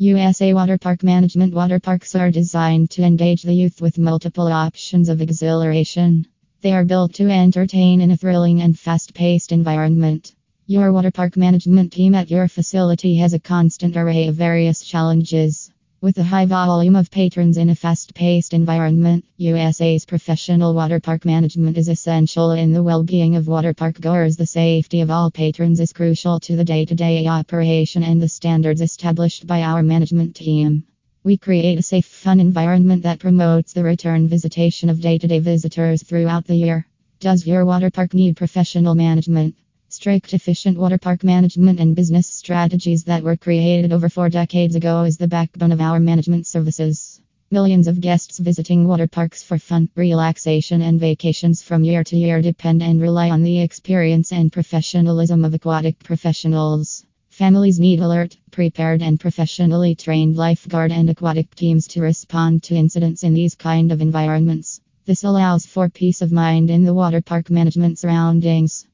USA Water Park Management Water parks are designed to engage the youth with multiple options of exhilaration. They are built to entertain in a thrilling and fast paced environment. Your water park management team at your facility has a constant array of various challenges. With a high volume of patrons in a fast paced environment, USA's professional water park management is essential in the well being of water park goers. The safety of all patrons is crucial to the day to day operation and the standards established by our management team. We create a safe, fun environment that promotes the return visitation of day to day visitors throughout the year. Does your water park need professional management? Strict, efficient water park management and business strategies that were created over four decades ago is the backbone of our management services. Millions of guests visiting water parks for fun, relaxation, and vacations from year to year depend and rely on the experience and professionalism of aquatic professionals. Families need alert, prepared, and professionally trained lifeguard and aquatic teams to respond to incidents in these kind of environments. This allows for peace of mind in the water park management surroundings.